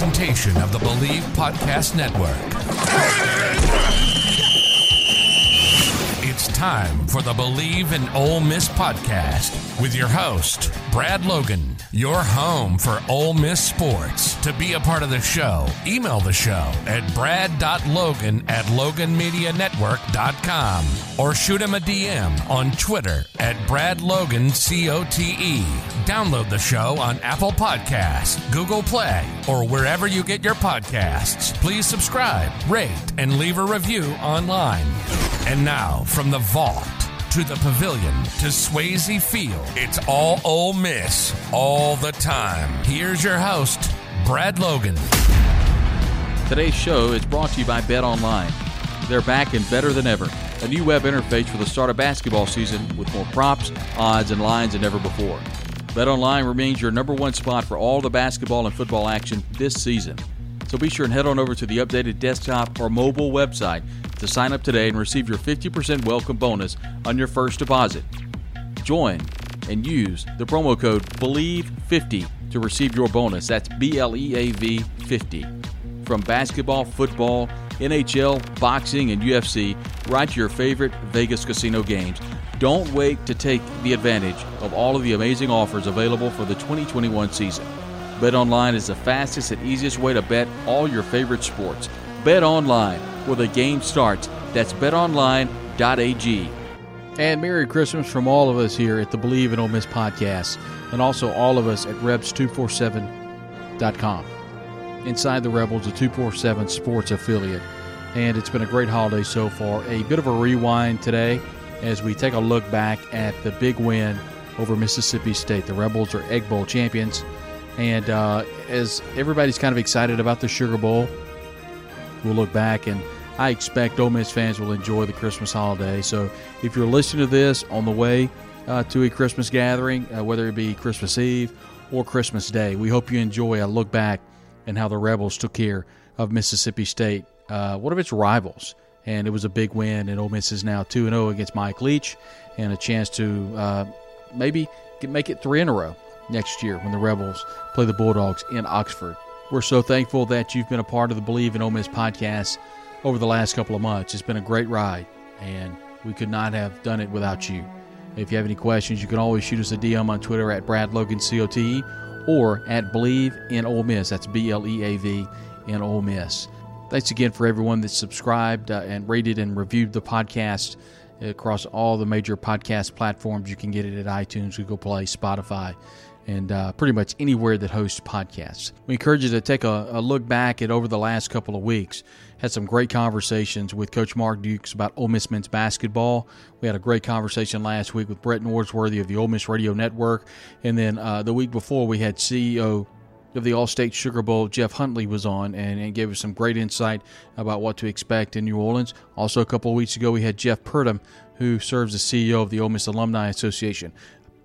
presentation of the Bleav Podcast Network. It's time for the Bleav in Ole Miss podcast with your host, Brad Logan, your home for Ole Miss sports. To be a part of the show, email the show at brad.logan at loganmedianetwork.com or shoot him a DM on Twitter at bradlogancote. Download the show on Apple Podcasts, Google Play, or wherever you get your podcasts. Please subscribe, rate, and leave a review online. And now, from the vault to the pavilion to Swayze Field, it's all Ole Miss all the time. Here's your host, Brad Logan. Today's show is brought to you by Bet Online. They're back and better than ever. A new web interface for the start of basketball season with more props, odds, and lines than ever before. Bet Online remains your number one spot for all the basketball and football action this season. So be sure and head on over to the updated desktop or mobile website to sign up today and receive your 50% welcome bonus on your first deposit. Join and use the promo code BLEAV50 to receive your bonus. That's B L E A V 50. From basketball, football, NHL, boxing, and UFC, right to your favorite Vegas casino games. Don't wait to take the advantage of all of the amazing offers available for the 2021 season. Bet online is the fastest and easiest way to bet all your favorite sports. Bet online where the game starts. That's betonline.ag. And Merry Christmas from all of us here at the Bleav in Ole Miss podcast, and also all of us at Rebs247.com. Inside the Rebels, a 247 sports affiliate. And it's been a great holiday so far. A bit of a rewind today as we take a look back at the big win over Mississippi State. The Rebels are Egg Bowl champions. And uh, as everybody's kind of excited about the Sugar Bowl, we'll look back and I expect Ole Miss fans will enjoy the Christmas holiday. So if you're listening to this on the way uh, to a Christmas gathering, uh, whether it be Christmas Eve or Christmas Day, we hope you enjoy a look back and how the Rebels took care of Mississippi State, uh, one of its rivals. And it was a big win, and Ole Miss is now 2 and 0 against Mike Leach, and a chance to uh, maybe make it three in a row next year when the Rebels play the Bulldogs in Oxford. We're so thankful that you've been a part of the Bleav in Ole Miss podcast over the last couple of months. It's been a great ride, and we could not have done it without you. If you have any questions, you can always shoot us a DM on Twitter at BradLoganCote or at Bleav in Ole Miss. That's B L E A V in Ole Miss. Thanks again for everyone that subscribed uh, and rated and reviewed the podcast across all the major podcast platforms. You can get it at iTunes, Google Play, Spotify, and uh, pretty much anywhere that hosts podcasts. We encourage you to take a, a, look back at over the last couple of weeks. Had some great conversations with Coach Mark Dukes about Ole Miss men's basketball. We had a great conversation last week with Brett Norsworthy of the Ole Miss Radio Network, and then uh, the week before we had CEO of the Allstate Sugar Bowl, Jeff Hundley was on and, and, gave us some great insight about what to expect in New Orleans. Also, a couple of weeks ago, we had Jeff Purdom, who serves as CEO of the Ole Miss Alumni Association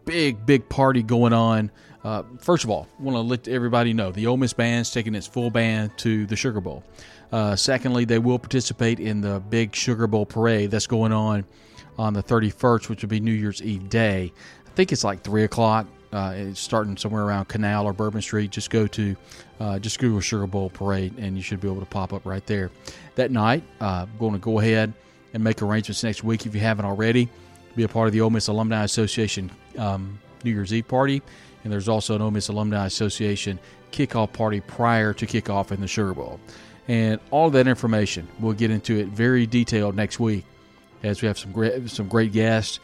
big, big party going on. Uh, first of all, want to let everybody know the Ole Miss band's taking its full band to the Sugar Bowl. Uh, secondly, they will participate in the big Sugar Bowl parade that's going on on the 31st, which will be New Year's Eve day. I think it's like three o'clock. Uh, starting somewhere around Canal or Bourbon Street. Just go to uh, just Google Sugar Bowl parade, and you should be able to pop up right there. That night, uh, going to go ahead and make arrangements next week if you haven't already be a part of the Ole Miss Alumni Association um, New Year's Eve party, and there's also an Ole Miss Alumni Association kickoff party prior to kickoff in the Sugar Bowl. And all that information, we'll get into it very detailed next week as we have some great, some great guests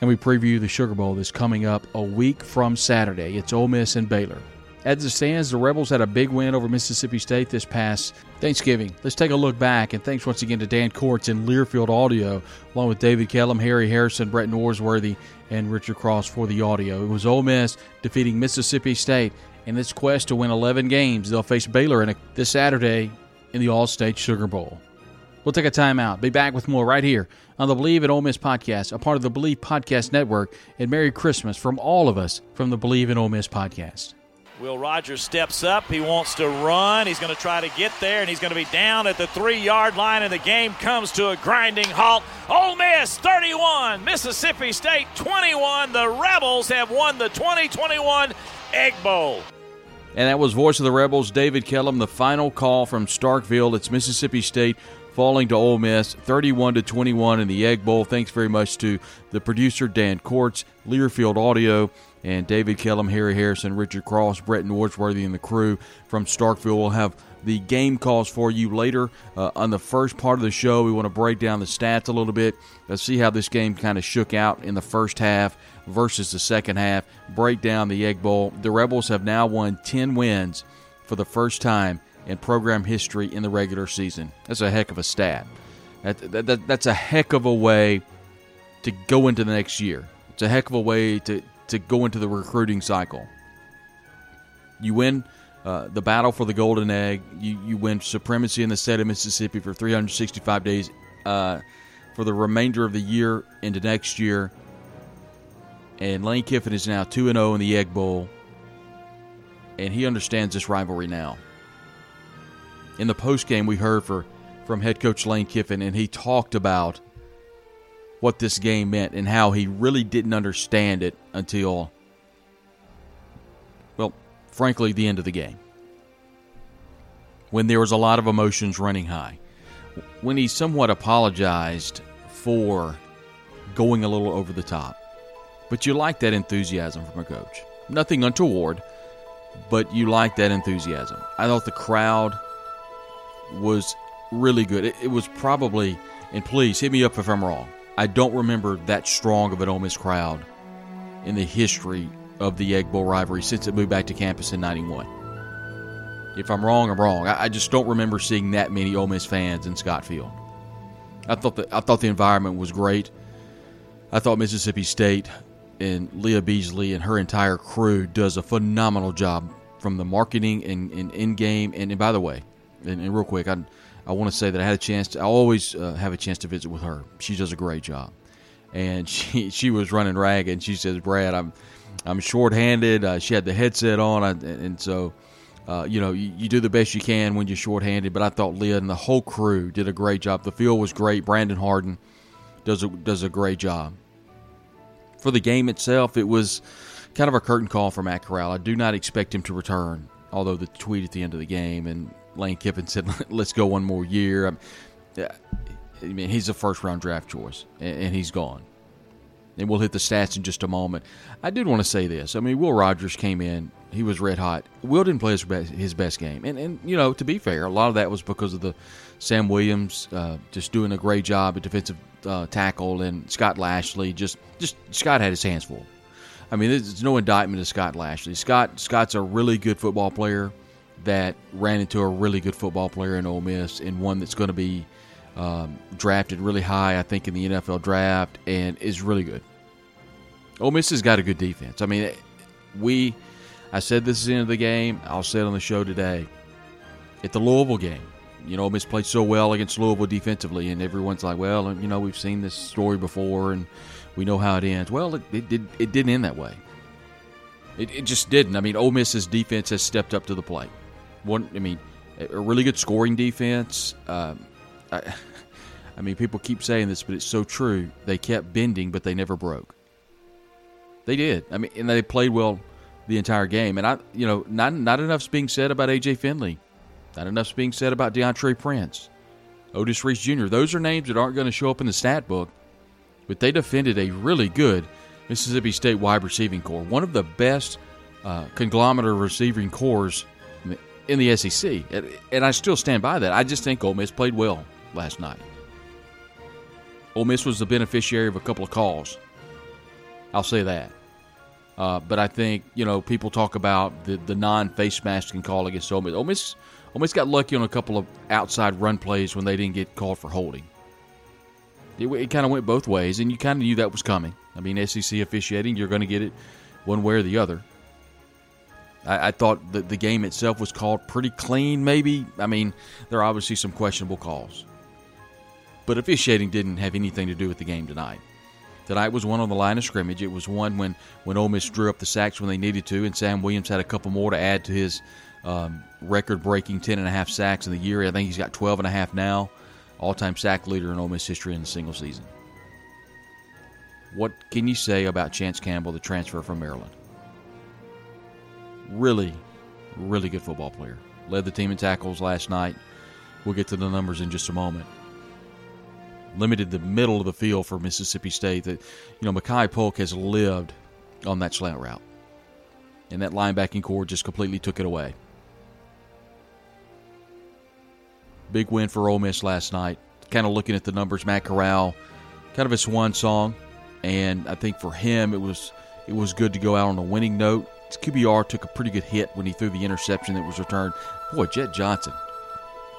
and we preview the Sugar Bowl that's coming up a week from Saturday. It's Ole Miss and Baylor. As it stands, the Rebels had a big win over Mississippi State this past Thanksgiving. Let's take a look back, and thanks once again to Dan Courts and Learfield Audio, along with David Kellum, Harry Harrison, Brett Norsworthy, and Richard Cross for the audio. It was Ole Miss defeating Mississippi State in its quest to win 11 games. They'll face Baylor a, this Saturday in the Allstate Sugar Bowl. We'll take a timeout. Be back with more right here on the Bleav in Ole Miss podcast, a part of the Bleav Podcast Network. And Merry Christmas from all of us from the Bleav in Ole Miss podcast. Will Rogers steps up. He wants to run. He's going to try to get there, and he's going to be down at the three-yard line, and the game comes to a grinding halt. Ole Miss 31, Mississippi State 21. The Rebels have won the 2021 Egg Bowl. And that was voice of the Rebels, David Kellum. The final call from Starkville. It's Mississippi State falling to Ole Miss, 31 to 21 in the Egg Bowl. Thanks very much to the producer Dan Courts, Learfield Audio, and David Kellum, Harry Harrison, Richard Cross, Brett Norsworthy, and the crew from Starkville. We'll have the game calls for you later. Uh, on the first part of the show, we want to break down the stats a little bit. Let's see how this game kind of shook out in the first half versus the second half. Break down the Egg Bowl. The Rebels have now won 10 wins for the first time in program history in the regular season. That's a heck of a stat. That, that, that, that's a heck of a way to go into the next year. It's a heck of a way to, to go into the recruiting cycle. You win uh, the battle for the golden egg. You, you win supremacy in the state of Mississippi for 365 days uh, for the remainder of the year into next year. And Lane Kiffin is now 2 0 in the Egg Bowl. And he understands this rivalry now. In the post game, we heard for, from head coach Lane Kiffin, and he talked about what this game meant and how he really didn't understand it until, well, frankly, the end of the game. When there was a lot of emotions running high. When he somewhat apologized for going a little over the top. But you like that enthusiasm from a coach. Nothing untoward, but you like that enthusiasm. I thought the crowd was really good. It, it was probably, and please hit me up if I'm wrong. I don't remember that strong of an Ole Miss crowd in the history of the Egg Bowl rivalry since it moved back to campus in '91. If I'm wrong, I'm wrong. I, I, just don't remember seeing that many Ole Miss fans in Scott Field. I thought the I thought the environment was great. I thought Mississippi State and Leah Beasley and her entire crew does a phenomenal job from the marketing and, and in game. And, and by the way, and, and real quick, I I want to say that I had a chance. To, I always uh, have a chance to visit with her. She does a great job, and she she was running ragged. And she says, "Brad, I'm I'm shorthanded." Uh, she had the headset on, I, and so. Uh, you know, you, you, do the best you can when you're shorthanded, but I thought Leah and the whole crew did a great job. The field was great. Brandon Harden does a, does a great job. For the game itself, it was kind of a curtain call for Matt Corral. I do not expect him to return, although the tweet at the end of the game and Lane Kiffin said, "Let's go one more year." I mean, he's a first round draft choice, and he's gone. And we'll hit the stats in just a moment. I did want to say this. I mean, Will Rogers came in; he was red hot. Will didn't play his best, his best game, and and you know, to be fair, a lot of that was because of the Sam Williams uh, just doing a great job at defensive uh, tackle, and Scott Lashley just just Scott had his hands full. I mean, there's no indictment of Scott Lashley. Scott Scott's a really good football player that ran into a really good football player in Ole Miss and one that's going to be um, drafted really high, I think, in the NFL draft and is really good. Ole Miss has got a good defense. I mean, we, I said this is the end of the game. I'll say it on the show today. At the Louisville game, you know, Ole Miss played so well against Louisville defensively, and everyone's like, well, you know, we've seen this story before and we know how it ends. Well, it, it, did, it didn't end that way. It, it just didn't. I mean, Ole Miss's defense has stepped up to the plate one. I mean, a really good scoring defense. Um, I, I mean, people keep saying this, but it's so true. They kept bending, but they never broke. They did. I mean, and they played well the entire game. And I, you know, not not enough's being said about AJ Finley. Not enough's being said about Deantre Prince, Otis Reese Jr. Those are names that aren't going to show up in the stat book, but they defended a really good Mississippi State wide receiving core, one of the best uh, conglomerate receiving cores in the SEC. And I still stand by that. I just think Ole Miss played well last night. Ole Miss was the beneficiary of a couple of calls. I'll say that. Uh, but I think, you know, people talk about the, the non face masking call against Ole Miss. Ole Miss. Ole Miss got lucky on a couple of outside run plays when they didn't get called for holding. It, it kind of went both ways, and you kind of knew that was coming. I mean, SEC officiating, you're going to get it one way or the other. I, I thought the game itself was called pretty clean, maybe. I mean, there are obviously some questionable calls. But officiating didn't have anything to do with the game tonight. Tonight was one on the line of scrimmage. It was one when, when Ole Miss drew up the sacks when they needed to, and Sam Williams had a couple more to add to his um, record-breaking 10.5 sacks in the year. I think he's got 12.5 now. All-time sack leader in Ole Miss history in a single season. What can you say about Chance Campbell, the transfer from Maryland? Really, Really good football player. Led the team in tackles last night. We'll get to the numbers in just a moment. Limited the middle of the field for Mississippi State. That you know, Makai Polk has lived on that slant route, and that linebacking core just completely took it away. Big win for Ole Miss last night. Kind of looking at the numbers, Matt Corral, kind of a swan song, and I think for him it was it was good to go out on a winning note. His QBR took a pretty good hit when he threw the interception that was returned. Boy, Jett Johnson,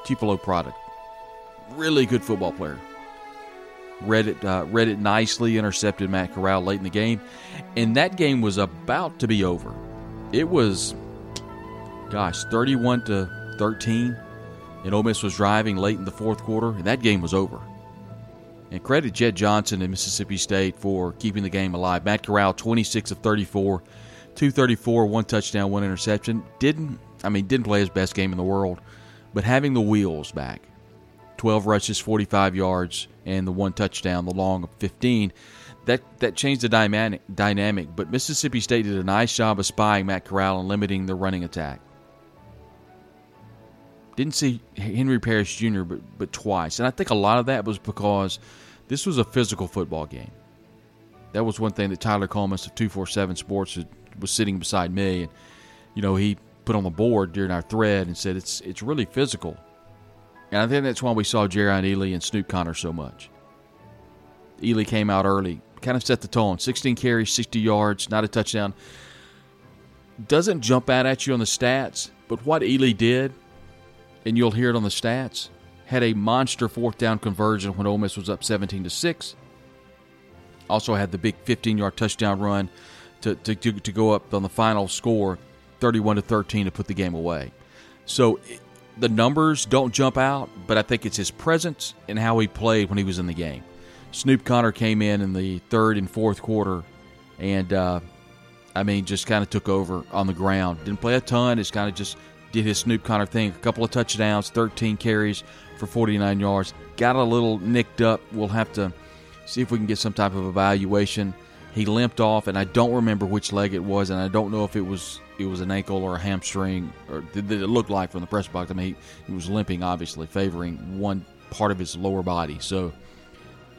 Tupelo product, really good football player. Read it, uh, read it nicely, intercepted Matt Corral late in the game, and that game was about to be over. It was, gosh, thirty-one to thirteen and Ole Miss was driving late in the fourth quarter, and that game was over. And credit Jett Johnson and Mississippi State for keeping the game alive. Matt Corral, 26 of 34, 234, one touchdown, one interception. Didn't, I mean, didn't play his best game in the world, but having the wheels back, 12 rushes, 45 yards, and the one touchdown, the long of 15, that, that changed the dynamic, dynamic. But Mississippi State did a nice job of spying Matt Corral and limiting the running attack. Didn't see Henry Parrish Jr. but but twice, and I think a lot of that was because this was a physical football game. That was one thing that Tyler Coleman of two four seven Sports was sitting beside me, and you know he put on the board during our thread and said it's it's really physical, and I think that's why we saw Jerrion Ealy and Snoop Conner so much. Ealy came out early, kind of set the tone. 16 carries, 60 yards, not a touchdown. Doesn't jump out at you on the stats, but what Ealy did and you'll hear it on the stats, had a monster fourth down conversion when Ole Miss was up 17 to 6. Also had the big 15 yard touchdown run to, to, to, to, go up on the final score 31 to 13 to put the game away. So the numbers don't jump out, but I think it's his presence and how he played when he was in the game. Snoop Conner came in in the third and fourth quarter and, uh, I mean, just kind of took over on the ground. Didn't play a ton, just kind of just did his Snoop Conner thing. A couple of touchdowns, 13 carries for 49 yards. Got a little nicked up. We'll have to see if we can get some type of evaluation. He limped off, and I don't remember which leg it was, and I don't know if it was it was an ankle or a hamstring, or did it look like from the press box. I mean, he, he was limping, obviously, favoring one part of his lower body. So,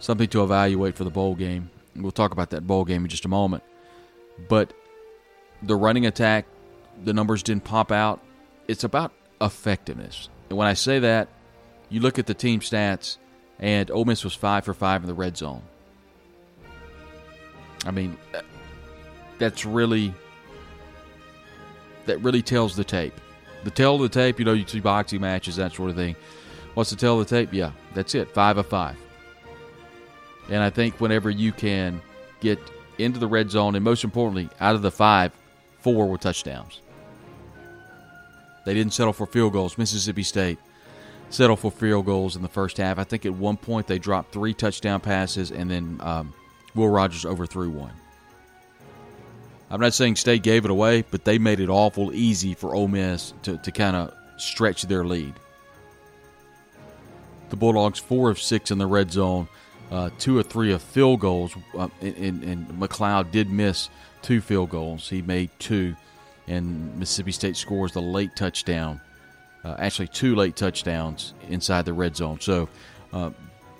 something to evaluate for the bowl game. We'll talk about that bowl game in just a moment. But the running attack, the numbers didn't pop out it's about effectiveness. And when I say that, you look at the team stats, and Ole Miss was five for five in the red zone. I mean, that's really that really tells the tape. The tell of the tape, you know, you see boxing matches, that sort of thing. What's the tell of the tape? Yeah, that's it. Five of five. And I think whenever you can get into the red zone, and most importantly, out of the five, four were touchdowns. They didn't settle for field goals. Mississippi State settled for field goals in the first half. I think at one point they dropped three touchdown passes, and then um, Will Rogers overthrew one. I'm not saying State gave it away, but they made it awful easy for Ole Miss to, to kind of stretch their lead. The Bulldogs four of six in the red zone, uh, two or three of field goals, uh, and, and McLeod did miss two field goals. He made two and Mississippi State scores the late touchdown. Uh, actually, two late touchdowns inside the red zone. So, uh,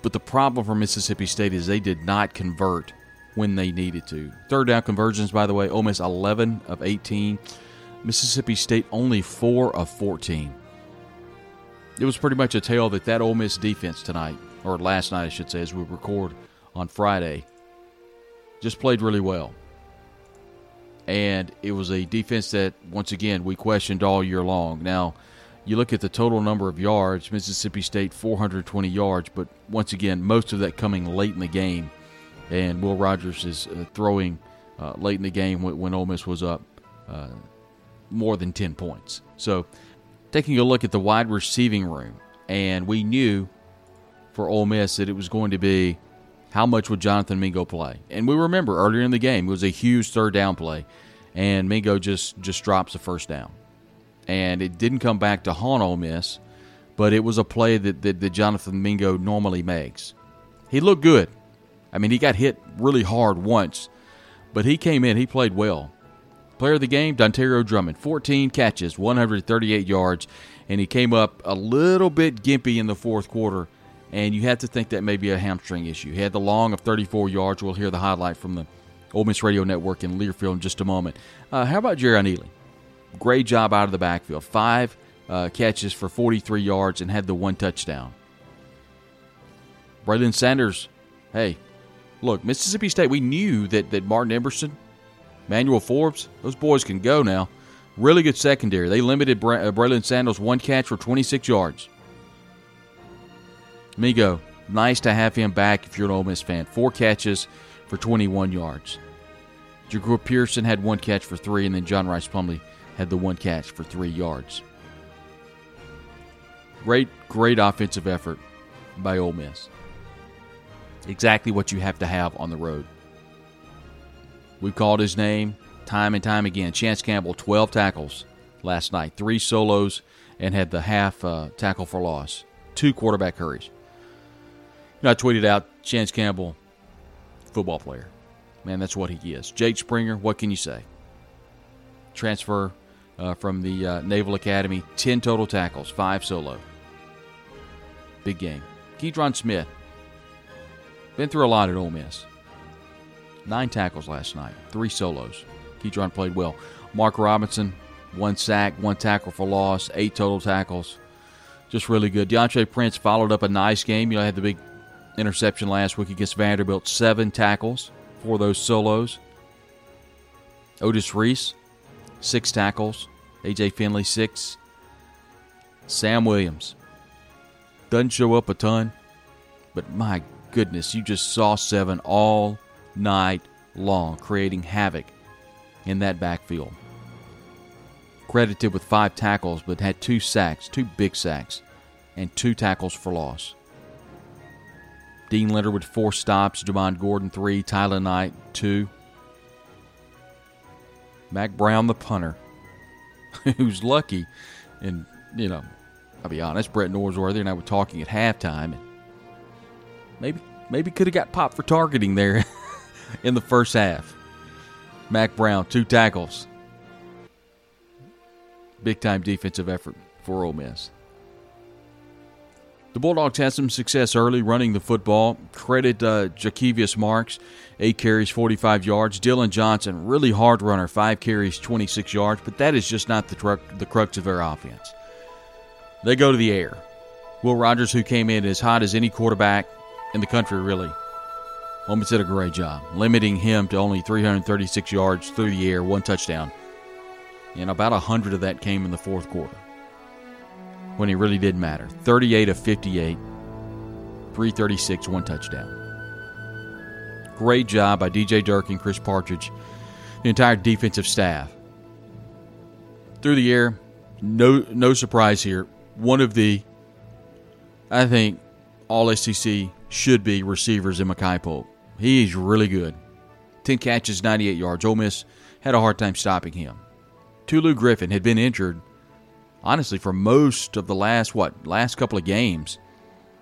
but the problem for Mississippi State is they did not convert when they needed to. Third down conversions, by the way, Ole Miss 11 of 18. Mississippi State only 4 of 14. It was pretty much a tale that that Ole Miss defense tonight, or last night, I should say, as we record on Friday, just played really well and it was a defense that once again we questioned all year long. Now, you look at the total number of yards, Mississippi State 420 yards, but once again, most of that coming late in the game, and Will Rogers is uh, throwing uh, late in the game when, when Ole Miss was up uh, more than 10 points. So, taking a look at the wide receiving room, and we knew for Ole Miss that it was going to be how much would Jonathan Mingo play? And we remember earlier in the game, it was a huge third down play, and Mingo just just drops the first down. And it didn't come back to haunt Ole Miss, but it was a play that, that, that Jonathan Mingo normally makes. He looked good. I mean, he got hit really hard once, but he came in, he played well. Player of the game, Dontario Drummond, 14 catches, 138 yards, and he came up a little bit gimpy in the fourth quarter, and you had to think that may be a hamstring issue. He had the long of 34 yards. We'll hear the highlight from the Ole Miss Radio Network in Learfield in just a moment. Uh, how about Jerrion Ealy? Great job out of the backfield. Five uh, catches for 43 yards and had the one touchdown. Braylon Sanders, hey, look, Mississippi State, we knew that, that Martin Emerson, Manuel Forbes, those boys can go now. Really good secondary. They limited Bra- uh, Braylon Sanders one catch for 26 yards. Mingo, nice to have him back if you're an Ole Miss fan. Four catches for 21 yards. Jahcour Pearson had one catch for three, and then John Rice Plumlee had the one catch for three yards. Great, great offensive effort by Ole Miss. Exactly what you have to have on the road. We've called his name time and time again. Chance Campbell, 12 tackles last night, three solos, and had the half uh, tackle for loss, two quarterback hurries. You know, I tweeted out Chance Campbell, football player. Man, that's what he is. Jake Springer, what can you say? Transfer uh, from the uh, Naval Academy, 10 total tackles, five solo. Big game. Keydron Smith, been through a lot at Ole Miss. Nine tackles last night, three solos. Keydron played well. Mark Robinson, one sack, one tackle for loss, eight total tackles. Just really good. Deantre Prince followed up a nice game. You know, had the big interception last week against Vanderbilt, seven tackles for those solos. Otis Reese, six tackles. AJ Finley, six. Sam Williams doesn't show up a ton, but my goodness, you just saw seven all night long, creating havoc in that backfield. Credited with five tackles, but had two sacks, two big sacks, and two tackles for loss. Deane Leonard with four stops, Jamon Gordon three, Tyler Knight two. Mac Brown the punter, who's lucky, and you know, I'll be honest, Brett Norsworthy and I were talking at halftime, and maybe maybe could have got popped for targeting there in the first half. Mac Brown, two tackles. Big time defensive effort for Ole Miss. The Bulldogs had some success early running the football. Credit uh, Jo'quavious Marks, eight carries, 45 yards. Dillon Johnson, really hard runner, five carries, 26 yards. But that is just not the, the crux of their offense. They go to the air. Will Rogers, who came in as hot as any quarterback in the country, really. Miss did a great job, limiting him to only 336 yards through the air, one touchdown. And about 100 of that came in the fourth quarter when it really did matter. 38 of 58, 336, one touchdown. Great job by DJ Durkin and Chris Partridge, the entire defensive staff. Through the air, no no surprise here. One of the, I think, all SEC should be receivers in Makai Polk. He's really good. 10 catches, 98 yards. Ole Miss had a hard time stopping him. Tulu Griffin had been injured, honestly, for most of the last, what, last couple of games.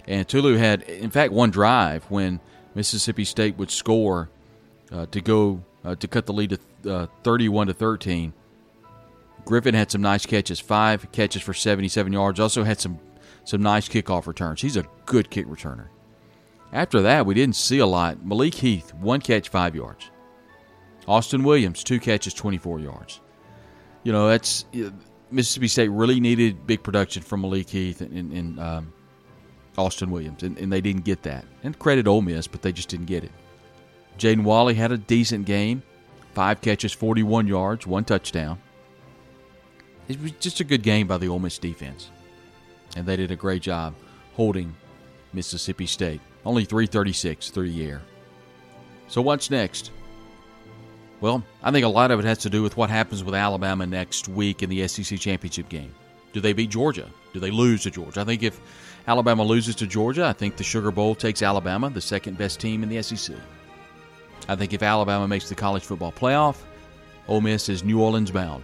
And Tulu had, in fact, one drive when Mississippi State would score uh, to go uh, to cut the lead to uh, 31 to 13. Griffin had some nice catches, five catches for 77 yards. Also had some some nice kickoff returns. He's a good kick returner. After that, we didn't see a lot. Malik Heath, one catch, five yards. Austin Williams, two catches, 24 yards. You know, that's Mississippi State really needed big production from Malik Heath and, and um, Austin Williams, and, and, they didn't get that. And credit Ole Miss, but they just didn't get it. Jaden Walley had a decent game, five catches, 41 yards, one touchdown. It was just a good game by the Ole Miss defense, and they did a great job holding Mississippi State. Only 336 through the air. So what's next? Well, I think a lot of it has to do with what happens with Alabama next week in the SEC championship game. Do they beat Georgia? Do they lose to Georgia? I think if Alabama loses to Georgia, I think the Sugar Bowl takes Alabama, the second best team in the SEC. I think if Alabama makes the college football playoff, Ole Miss is New Orleans bound.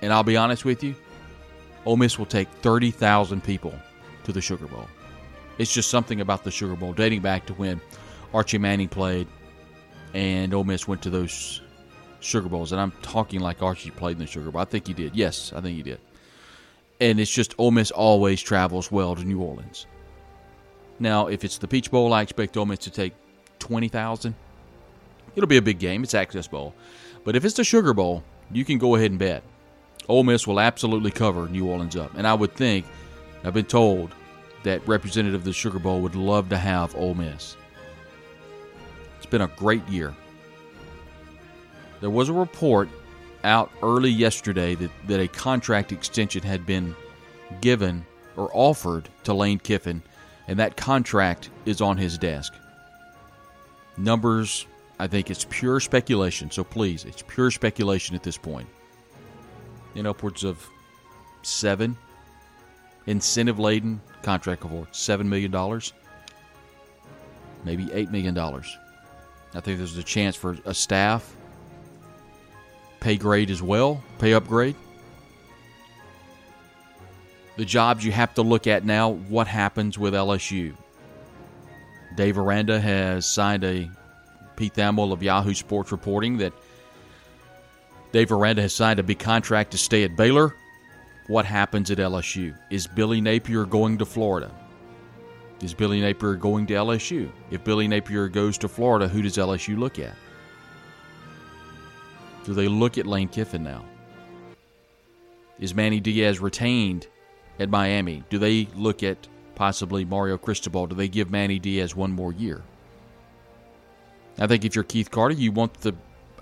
And I'll be honest with you, Ole Miss will take 30,000 people to the Sugar Bowl. It's just something about the Sugar Bowl dating back to when Archie Manning played and Ole Miss went to those Sugar Bowls, and I'm talking like Archie played in the Sugar Bowl. I think he did. Yes, I think he did. And it's just Ole Miss always travels well to New Orleans. Now, if it's the Peach Bowl, I expect Ole Miss to take twenty thousand. It'll be a big game. It's Access Bowl, but if it's the Sugar Bowl, you can go ahead and bet. Ole Miss will absolutely cover New Orleans up, and I would think I've been told that representative of the Sugar Bowl would love to have Ole Miss. It's been a great year. There was a report out early yesterday that, that a contract extension had been given or offered to Lane Kiffin, and that contract is on his desk. Numbers, I think it's pure speculation, so please, it's pure speculation at this point. In upwards of seven incentive laden contract award, $7 million, maybe $8 million. I think there's a chance for a staff pay grade as well, pay upgrade. The jobs you have to look at now, what happens with LSU? Dave Aranda has signed a Pete Thamel of Yahoo Sports reporting that Dave Aranda has signed a big contract to stay at Baylor. What happens at LSU? Is Billy Napier going to Florida? Is Billy Napier going to LSU? If Billy Napier goes to Florida, who does LSU look at? Do they look at Lane Kiffin now? Is Manny Diaz retained at Miami? Do they look at possibly Mario Cristobal? Do they give Manny Diaz one more year? I think if you're Keith Carter, you want the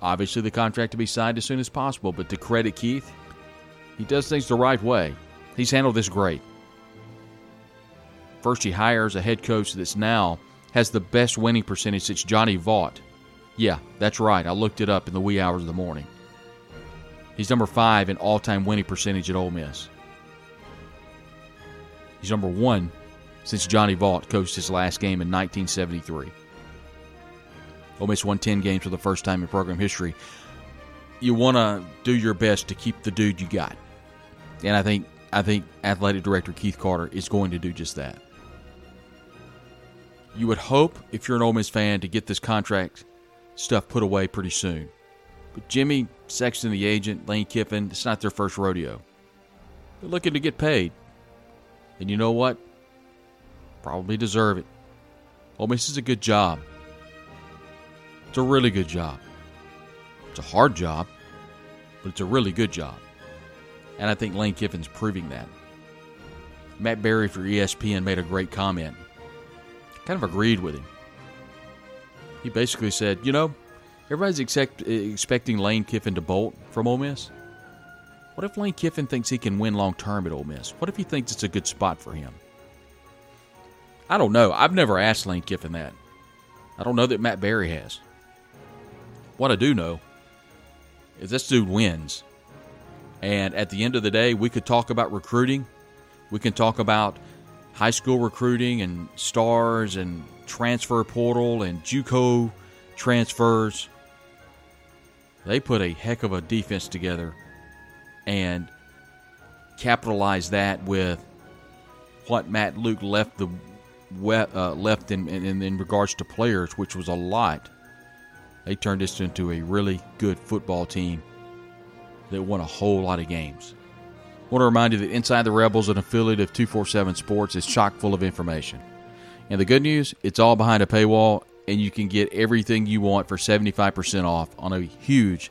obviously the contract to be signed as soon as possible. But to credit Keith, he does things the right way. He's handled this great. First, he hires a head coach that's now has the best winning percentage since Johnny Vaught. Yeah, that's right. I looked it up in the wee hours of the morning. He's number five in all time winning percentage at Ole Miss. He's number one since Johnny Vaught coached his last game in 1973. Ole Miss won 10 games for the first time in program history. You want to do your best to keep the dude you got. And I think I think athletic director Keith Carter is going to do just that you would hope, if you're an Ole Miss fan, to get this contract stuff put away pretty soon. But Jimmy Sexton, the agent, Lane Kiffin, it's not their first rodeo. They're looking to get paid. And you know what? Probably deserve it. Ole Miss is a good job. It's a really good job. It's a hard job, but it's a really good job. And I think Lane Kiffin's proving that. Matt Barrie for ESPN made a great comment kind of agreed with him. He basically said, you know, everybody's expect, expecting Lane Kiffin to bolt from Ole Miss. What if Lane Kiffin thinks he can win long term at Ole Miss? What if he thinks it's a good spot for him? I don't know. I've never asked Lane Kiffin that. I don't know that Matt Barrie has. What I do know is this dude wins. And at the end of the day, we could talk about recruiting. We can talk about high school recruiting and stars and transfer portal and JUCO transfers. They put a heck of a defense together and capitalized that with what Matt Luke left the uh, left in, in, in regards to players, which was a lot. They turned this into a really good football team that won a whole lot of games. I want to remind you that Inside the Rebels, an affiliate of 247 Sports, is chock full of information. And the good news, it's all behind a paywall, and you can get everything you want for 75% off on a huge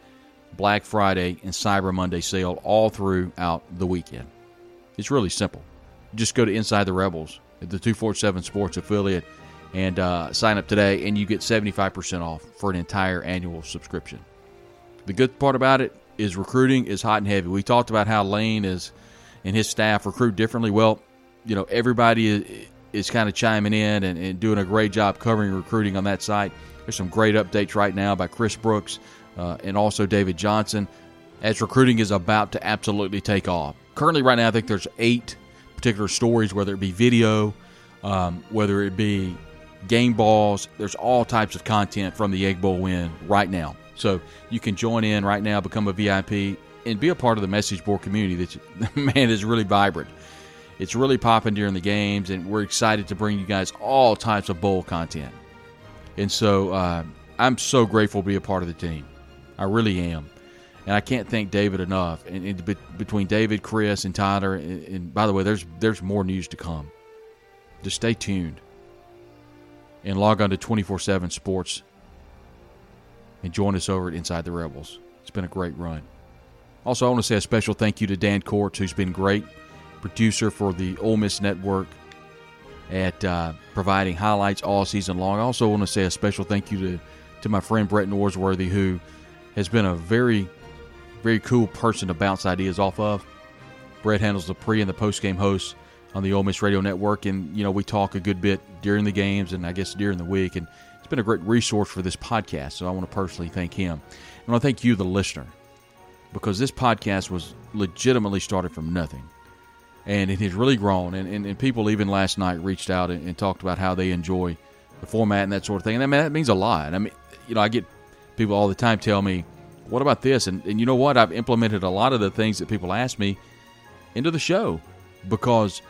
Black Friday and Cyber Monday sale all throughout the weekend. It's really simple. Just go to Inside the Rebels the 247 Sports affiliate and uh, sign up today, and you get 75% off for an entire annual subscription. The good part about it, is recruiting is hot and heavy. We talked about how Lane is and his staff recruit differently. Well, you know, everybody is, kind of chiming in and, and, doing a great job covering recruiting on that site. There's some great updates right now by Chris Brooks uh, and also David Johnson as recruiting is about to absolutely take off. Currently, right now, I think there's eight particular stories, whether it be video, um, whether it be game balls. There's all types of content from the Egg Bowl win right now. So you can join in right now, become a VIP, and be a part of the message board community. That man is really vibrant. It's really popping during the games, and we're excited to bring you guys all types of bowl content. And so uh, I'm so grateful to be a part of the team. I really am. And I can't thank David enough. And, and be, between David, Chris, and Tyler, and, and by the way, there's there's more news to come. Just stay tuned and log on to 24 7 Sports and join us over at Inside the Rebels. It's been a great run. Also, I want to say a special thank you to Dan Courts, who's been great producer for the Ole Miss Network at uh, providing highlights all season long. I also want to say a special thank you to, to my friend Brett Norsworthy, who has been a very, very cool person to bounce ideas off of. Brett handles the pre and the post game hosts on the Ole Miss Radio Network, and you know we talk a good bit during the games and I guess during the week, and it's been a great resource for this podcast. So I want to personally thank him, and I thank you, the listener, because this podcast was legitimately started from nothing and it has really grown. And, and, and people even last night reached out and, and, talked about how they enjoy the format and that sort of thing. And I mean, that means a lot. I mean, you know, I get people all the time tell me, "What about this?" And, and you know what? I've implemented a lot of the things that people ask me into the show because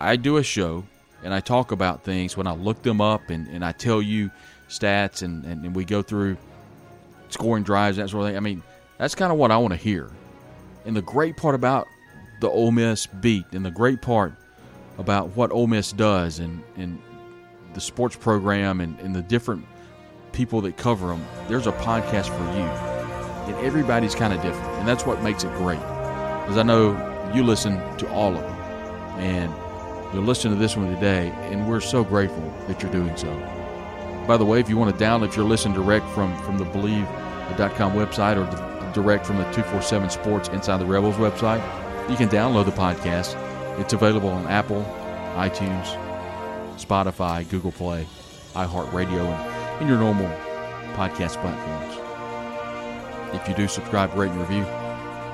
I do a show and I talk about things when I look them up and, and I tell you stats and, and, and we go through scoring drives and that sort of thing. I mean, that's kind of what I want to hear. And the great part about the Ole Miss beat and the great part about what Ole Miss does and, and the sports program and, and the different people that cover them, there's a podcast for you. And everybody's kind of different. And that's what makes it great. Because I know you listen to all of them. And you'll listen to this one today. And we're so grateful that you're doing so. By the way, if you want to download, if you're listening direct from, from the Bleav.com website or direct from the 247 Sports Inside the Rebels website, you can download the podcast. It's available on Apple, iTunes, Spotify, Google Play, iHeartRadio, and in your normal podcast platforms. If you do subscribe, rate, and review,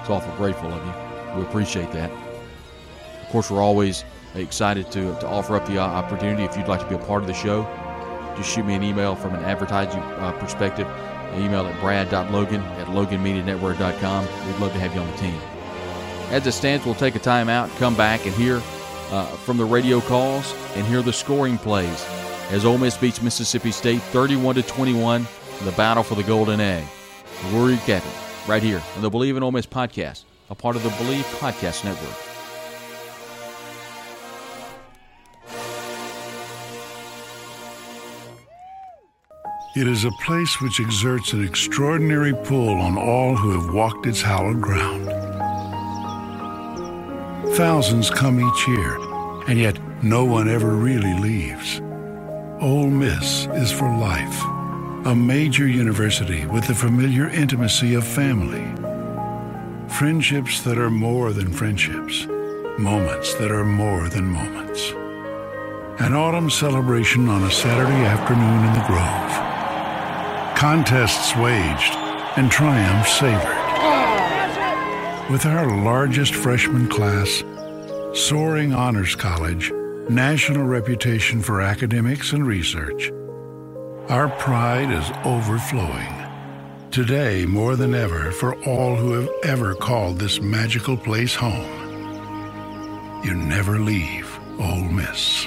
it's awful grateful of you. We appreciate that. Of course, we're always excited to, to offer up the opportunity. If you'd like to be a part of the show, just shoot me an email from an advertising uh, perspective. Email at brad.logan at loganmedianetwork.com. We'd love to have you on the team. As it stands, we'll take a timeout, come back, and hear uh, from the radio calls and hear the scoring plays as Ole Miss beats Mississippi State 31 to 21 in the battle for the Golden Egg. It right here on the Bleav in Ole Miss podcast, a part of the Bleav Podcast Network. It is a place which exerts an extraordinary pull on all who have walked its hallowed ground. Thousands come each year, and yet no one ever really leaves. Ole Miss is for life, a major university with the familiar intimacy of family. Friendships that are more than friendships, moments that are more than moments. An autumn celebration on a Saturday afternoon in the Grove. Contests waged and triumphs savored. With our largest freshman class, soaring honors college, national reputation for academics and research, our pride is overflowing. Today, more than ever, for all who have ever called this magical place home, you never leave Ole Miss.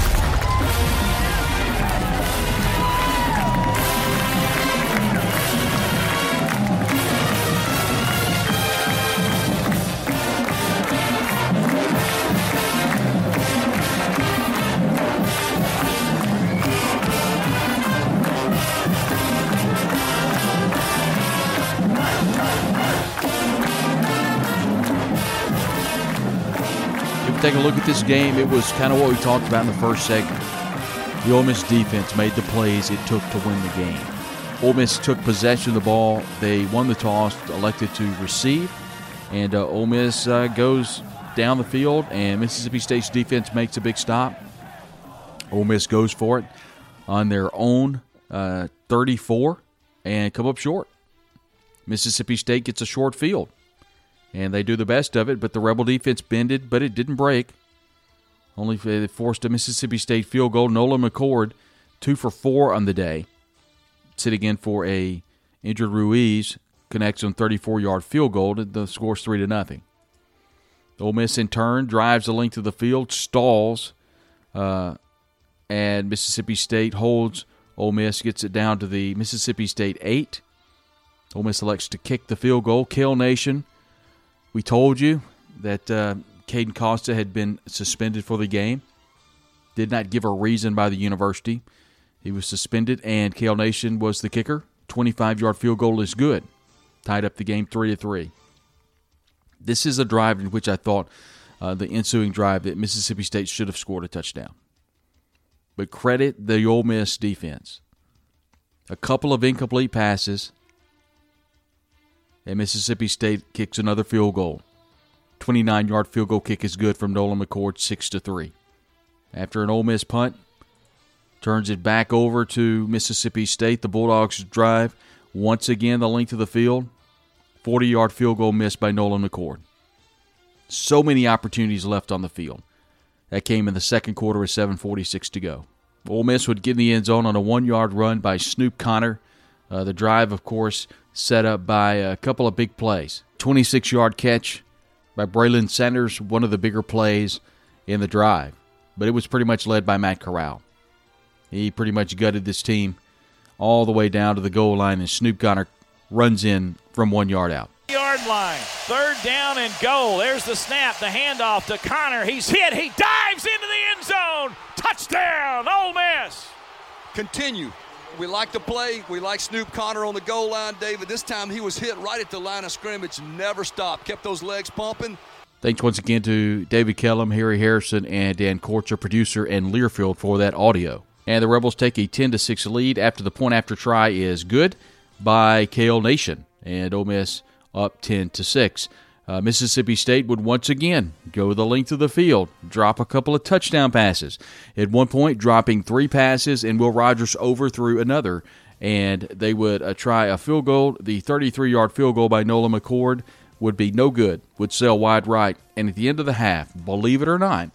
Take a look at this game, it was kind of what we talked about in the first segment. The Ole Miss defense made the plays it took to win the game. Ole Miss took possession of the ball. They won the toss, elected to receive, and uh, Ole Miss uh, goes down the field, and Mississippi State's defense makes a big stop. Ole Miss goes for it on their own uh, 34 and come up short. Mississippi State gets a short field and they do the best of it. But the Rebel defense bended, but it didn't break. Only forced a Mississippi State field goal. Nolan McCord, two for four on the day, sitting in for a injured Ruiz, connects on 34-yard field goal. The score's three to nothing. Ole Miss in turn drives the length of the field, stalls, uh, and Mississippi State holds. Ole Miss gets it down to the Mississippi State eight. Ole Miss elects to kick the field goal. Kale Nation, we told you that uh, Caden Costa had been suspended for the game. Did not give a reason by the university. He was suspended, and Kale Nation was the kicker. 25 yard field goal is good. Tied up the game 3 to 3. This is a drive in which I thought uh, the ensuing drive that Mississippi State should have scored a touchdown. But credit the Ole Miss defense. A couple of incomplete passes, and Mississippi State kicks another field goal. 29 yard field goal kick is good from Nolan McCord, 6 to 3. After an Ole Miss punt, turns it back over to Mississippi State. The Bulldogs drive once again the length of the field. 40 yard field goal missed by Nolan McCord. So many opportunities left on the field. That came in the second quarter with 7.46 to go. Ole Miss would get in the end zone on a one yard run by Snoop Conner. Uh, the drive, of course, set up by a couple of big plays. 26 yard catch by Braylon Sanders, one of the bigger plays in the drive. But it was pretty much led by Matt Corral. He pretty much gutted this team all the way down to the goal line, and Snoop Conner runs in from one yard out. Yard line, third down and goal. There's the snap, the handoff to Conner. He's hit. He dives into the end zone. Touchdown, Ole Miss. Continue. We like to play. We like Snoop Conner on the goal line, David. This time he was hit right at the line of scrimmage, never stopped, kept those legs pumping. Thanks once again to David Kellum, Harry Harrison, and Dan Kortzer, producer, and Learfield for that audio. And the Rebels take a 10 to 6 lead after the point after try is good by Kale Nation. And Ole Miss up 10 to 6. Uh, Mississippi State would once again go the length of the field, drop a couple of touchdown passes. At one point, dropping three passes, and Will Rogers overthrew another. And they would uh, try a field goal. The 33 yard field goal by Nolan McCord would be no good, would sail wide right. And at the end of the half, believe it or not,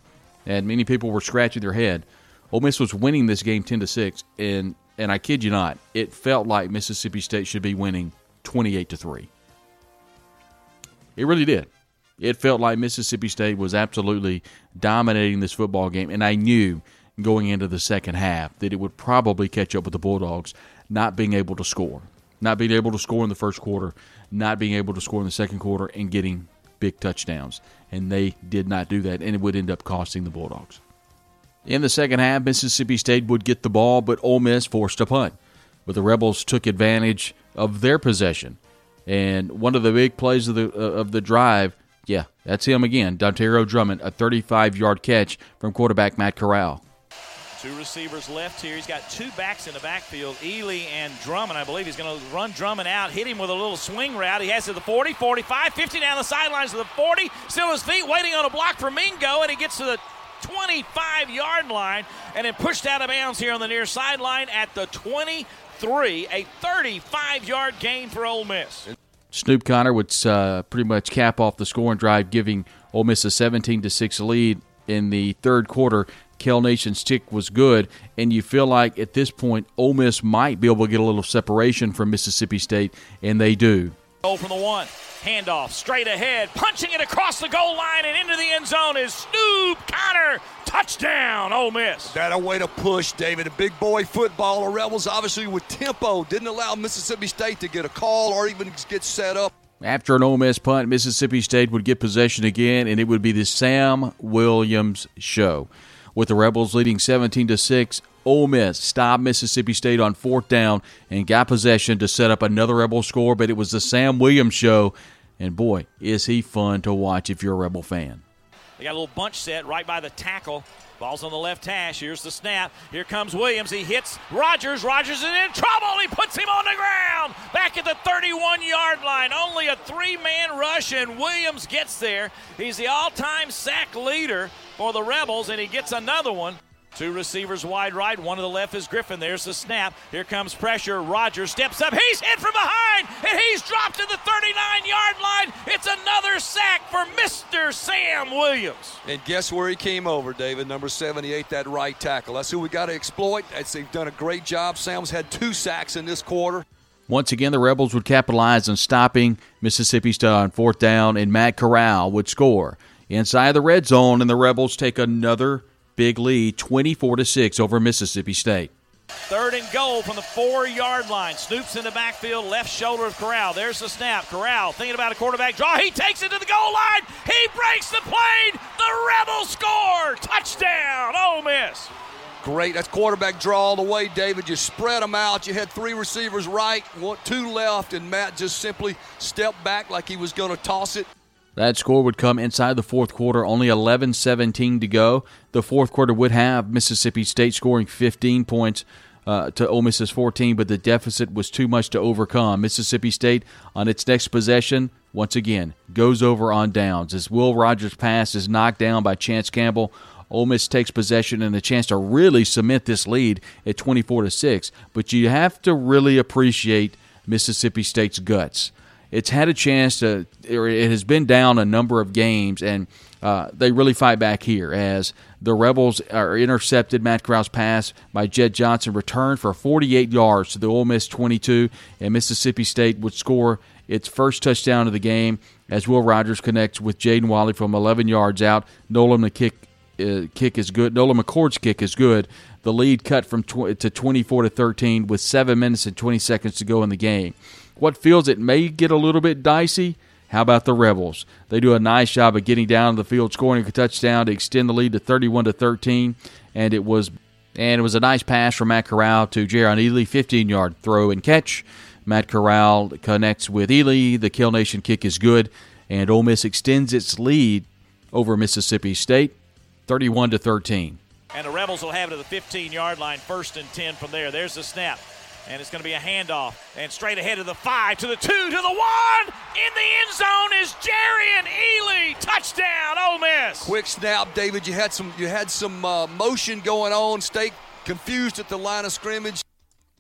and many people were scratching their head, Ole Miss was winning this game 10 to 6. And, and I kid you not, it felt like Mississippi State should be winning 28 to 3. It really did. It felt like Mississippi State was absolutely dominating this football game, and I knew going into the second half that it would probably catch up with the Bulldogs not being able to score, not being able to score in the first quarter, not being able to score in the second quarter, and getting big touchdowns. And they did not do that, and it would end up costing the Bulldogs. In the second half, Mississippi State would get the ball, but Ole Miss forced a punt. But the Rebels took advantage of their possession and one of the big plays of the uh, of the drive, yeah, that's him again. Dontario Drummond, a 35 yard catch from quarterback Matt Corral. Two receivers left here. He's got two backs in the backfield, Ealy and Drummond. I believe he's going to run Drummond out, hit him with a little swing route. He has to the 40, 45, 50 down the sidelines to the 40. Still his feet, waiting on a block for Mingo, and he gets to the 25 yard line and then pushed out of bounds here on the near sideline at the 20 three, a 35 yard gain for Ole Miss. Snoop Conner would uh, pretty much cap off the scoring drive, giving Ole Miss a 17 to 6 lead in the third quarter. Kale Nation's tick was good, and you feel like at this point Ole Miss might be able to get a little separation from Mississippi State, and they do. Goal from the one. Handoff straight ahead, punching it across the goal line and into the end zone is Snoop Conner. Touchdown, Ole Miss. That a way to push, David. A big boy football. The Rebels, obviously, with tempo, didn't allow Mississippi State to get a call or even get set up. After an Ole Miss punt, Mississippi State would get possession again, and it would be the Sam Williams show. With the Rebels leading 17 to 6, Ole Miss stopped Mississippi State on fourth down and got possession to set up another Rebel score, but it was the Sam Williams show. And boy, is he fun to watch if you're a Rebel fan. They got a little bunch set right by the tackle. Ball's on the left hash. Here's the snap. Here comes Williams. He hits Rogers. Rogers is in trouble. He puts him on the ground. Back at the 31 yard line. Only a three man rush, and Williams gets there. He's the all time sack leader for the Rebels, and he gets another one. Two receivers wide right. One to the left is Griffin. There's the snap. Here comes pressure. Rogers steps up. He's hit from behind, and he's dropped to the 39 yard line. It's another sack for Mr. Sam Williams. And guess where he came over, David? Number 78, that right tackle. That's who we got to exploit. That's, they've done a great job. Sam's had two sacks in this quarter. Once again, the Rebels would capitalize on stopping Mississippi State on fourth down, and Matt Corral would score inside the red zone, and the Rebels take another big lead, 24 to six over Mississippi State. Third and goal from the four yard line. Snoops in the backfield, left shoulder of Corral. There's the snap. Corral thinking about a quarterback draw. He takes it to the goal line. He breaks the plane. The Rebels score. Touchdown, Ole Miss. Great. That's quarterback draw all the way, David. You spread them out. You had three receivers right, one, two left, and Matt just simply stepped back like he was going to toss it. That score would come inside the fourth quarter, only 11 17 to go. The fourth quarter would have Mississippi State scoring 15 points uh, to Ole Miss's 14, but the deficit was too much to overcome. Mississippi State, on its next possession, once again, goes over on downs. As Will Rogers' pass is knocked down by Chance Campbell, Ole Miss takes possession and a chance to really cement this lead at 24 to 6. But you have to really appreciate Mississippi State's guts it's had a chance to, it has been down a number of games, and uh, they really fight back here as the Rebels are intercepted Matt Corral's pass by Jed Johnson, returned for 48 yards to the Ole Miss 22, and Mississippi State would score its first touchdown of the game as Will Rogers connects with Jaden Walley from 11 yards out. Nolan the kick uh, kick is good. Nolan McCord's kick is good. The lead cut from tw- to 24 to 13 with seven minutes and 20 seconds to go in the game what feels it may get a little bit dicey. How about the Rebels? They do a nice job of getting down the field, scoring a touchdown to extend the lead to 31 to 13, and it was and it was a nice pass from Matt Corral to Jerrion Ealy, 15-yard throw and catch. Matt Corral connects with Ely. The Kale Nation kick is good, and Ole Miss extends its lead over Mississippi State, 31 to 13. And the Rebels will have it at the 15-yard line, first and 10 from there. There's the snap. And it's going to be a handoff. And straight ahead to the five, to the two, to the one. In the end zone is Jerry and Ely. Touchdown, Ole Miss. Quick snap, David. You had some you had some uh, motion going on. Stay confused at the line of scrimmage.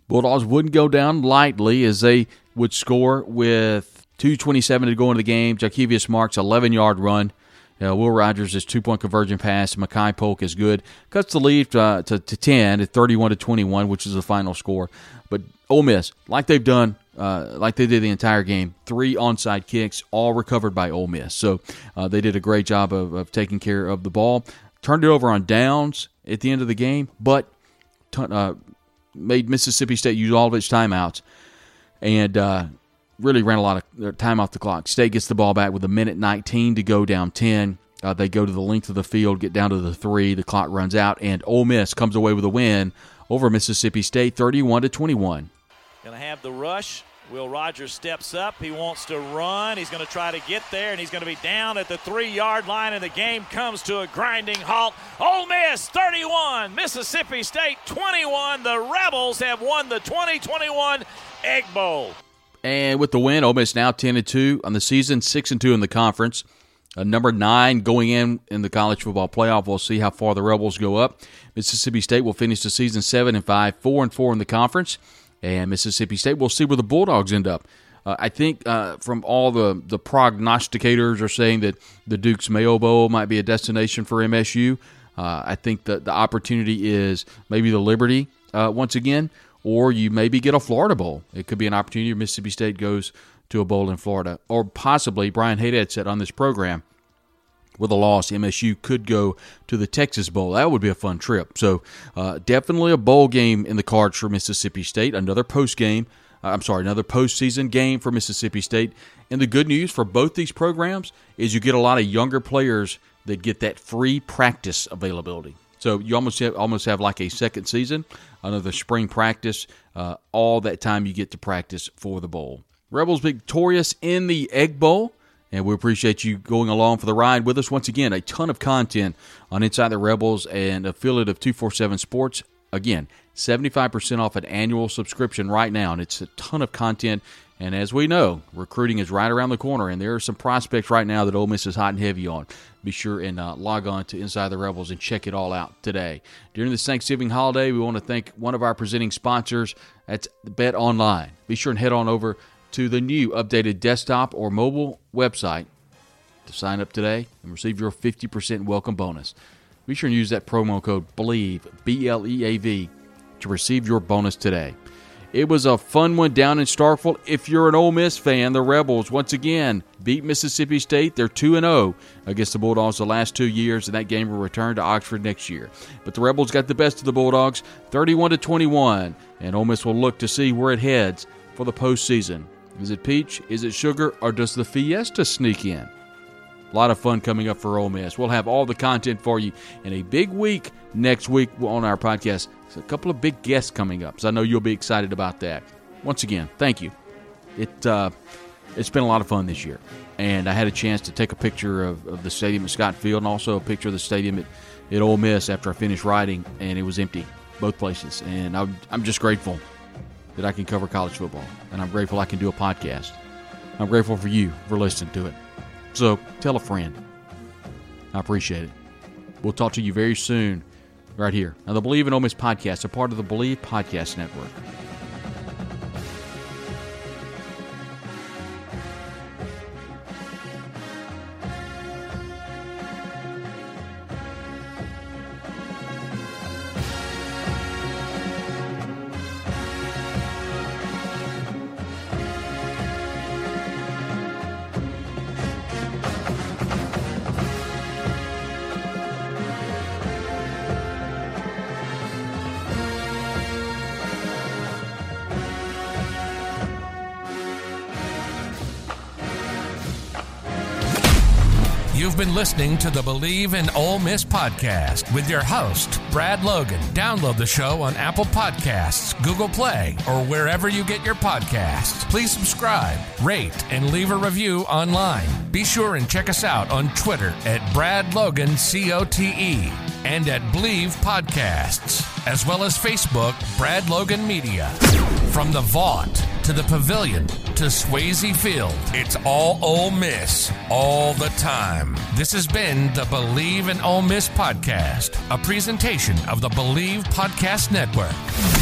Bulldogs wouldn't go down lightly as they would score with 2.27 to go into the game. Jo'quavious Marks 11 yard run. Uh, Will Rogers' two point conversion pass. Makai Polk is good. Cuts the lead uh, to, to 10 at 31 to 21, which is the final score. But Ole Miss, like they've done, uh, like they did the entire game, three onside kicks, all recovered by Ole Miss. So uh, they did a great job of, of, taking care of the ball. Turned it over on downs at the end of the game, but t- uh, made Mississippi State use all of its timeouts and uh, really ran a lot of uh, time off the clock. State gets the ball back with a minute 19 to go down 10. Uh, they go to the length of the field, get down to the three. The clock runs out, and Ole Miss comes away with a win over Mississippi State, 31 to 21. Going to have the rush. Will Rogers steps up. He wants to run. He's going to try to get there, and he's going to be down at the three yard line, and the game comes to a grinding halt. Ole Miss 31, Mississippi State 21. The Rebels have won the 2021 Egg Bowl. And with the win, Ole Miss now 10 and 2 on the season, 6 and 2 in the conference. Uh, number nine going in in the college football playoff. We'll see how far the Rebels go up. Mississippi State will finish the season seven and five, four and four in the conference, and Mississippi State. We'll see where the Bulldogs end up. Uh, I think uh, from all the the prognosticators are saying that the Duke's Mayo Bowl might be a destination for MSU. Uh, I think that the opportunity is maybe the Liberty uh, once again, or you maybe get a Florida Bowl. It could be an opportunity. Mississippi State goes to a bowl in Florida. Or possibly, Brian Haydad said on this program, with a loss, MSU could go to the Texas Bowl. That would be a fun trip. So, uh, definitely a bowl game in the cards for Mississippi State. Another post game. Uh, I'm sorry, another postseason game for Mississippi State. And the good news for both these programs is you get a lot of younger players that get that free practice availability. So you almost have, almost have like a second season, another spring practice, uh, all that time you get to practice for the bowl. Rebels victorious in the Egg Bowl. And we appreciate you going along for the ride with us. Once again, a ton of content on Inside the Rebels and affiliate of 247 Sports. Again, 75% off an annual subscription right now. And it's a ton of content. And as we know, recruiting is right around the corner, and there are some prospects right now that Ole Miss is hot and heavy on. Be sure and uh, log on to Inside the Rebels and check it all out today. During this Thanksgiving holiday, we want to thank one of our presenting sponsors. That's Bet Online. Be sure and head on over to the new updated desktop or mobile website to sign up today and receive your 50% welcome bonus. Be sure and use that promo code BLEAV, B L E A V, to receive your bonus today. It was a fun one down in Starkville. If you're an Ole Miss fan, the Rebels once again beat Mississippi State. They're 2 0 against the Bulldogs the last two years, and that game will return to Oxford next year. But the Rebels got the best of the Bulldogs, 31 to 21, and Ole Miss will look to see where it heads for the postseason. Is it peach? Is it sugar? Or does the Fiesta sneak in? A lot of fun coming up for Ole Miss. We'll have all the content for you in a big week next week on our podcast a couple of big guests coming up, so I know you'll be excited about that. Once again, thank you. It uh, it's been a lot of fun this year, and I had a chance to take a picture of, of the stadium at Scott Field and also a picture of the stadium at, at Ole Miss after I finished riding, and it was empty, both places. And I'm, I'm just grateful that I can cover college football, and I'm grateful I can do a podcast. I'm grateful for you for listening to it. So tell a friend. I appreciate it. We'll talk to you very soon right here on the Bleav in Ole Miss podcast, a part of the Bleav Podcast Network. You've been listening to the Bleav in Ole Miss podcast with your host, Brad Logan. Download the show on Apple Podcasts, Google Play, or wherever you get your podcasts. Please subscribe, rate, and leave a review online. Be sure and check us out on Twitter at Brad Logan COTE and at Bleav Podcasts, as well as Facebook, Brad Logan Media. From the Vaught to the Pavilion to Swayze Field, it's all Ole Miss all the time. This has been the Bleav in Ole Miss podcast, a presentation of the Bleav Podcast Network.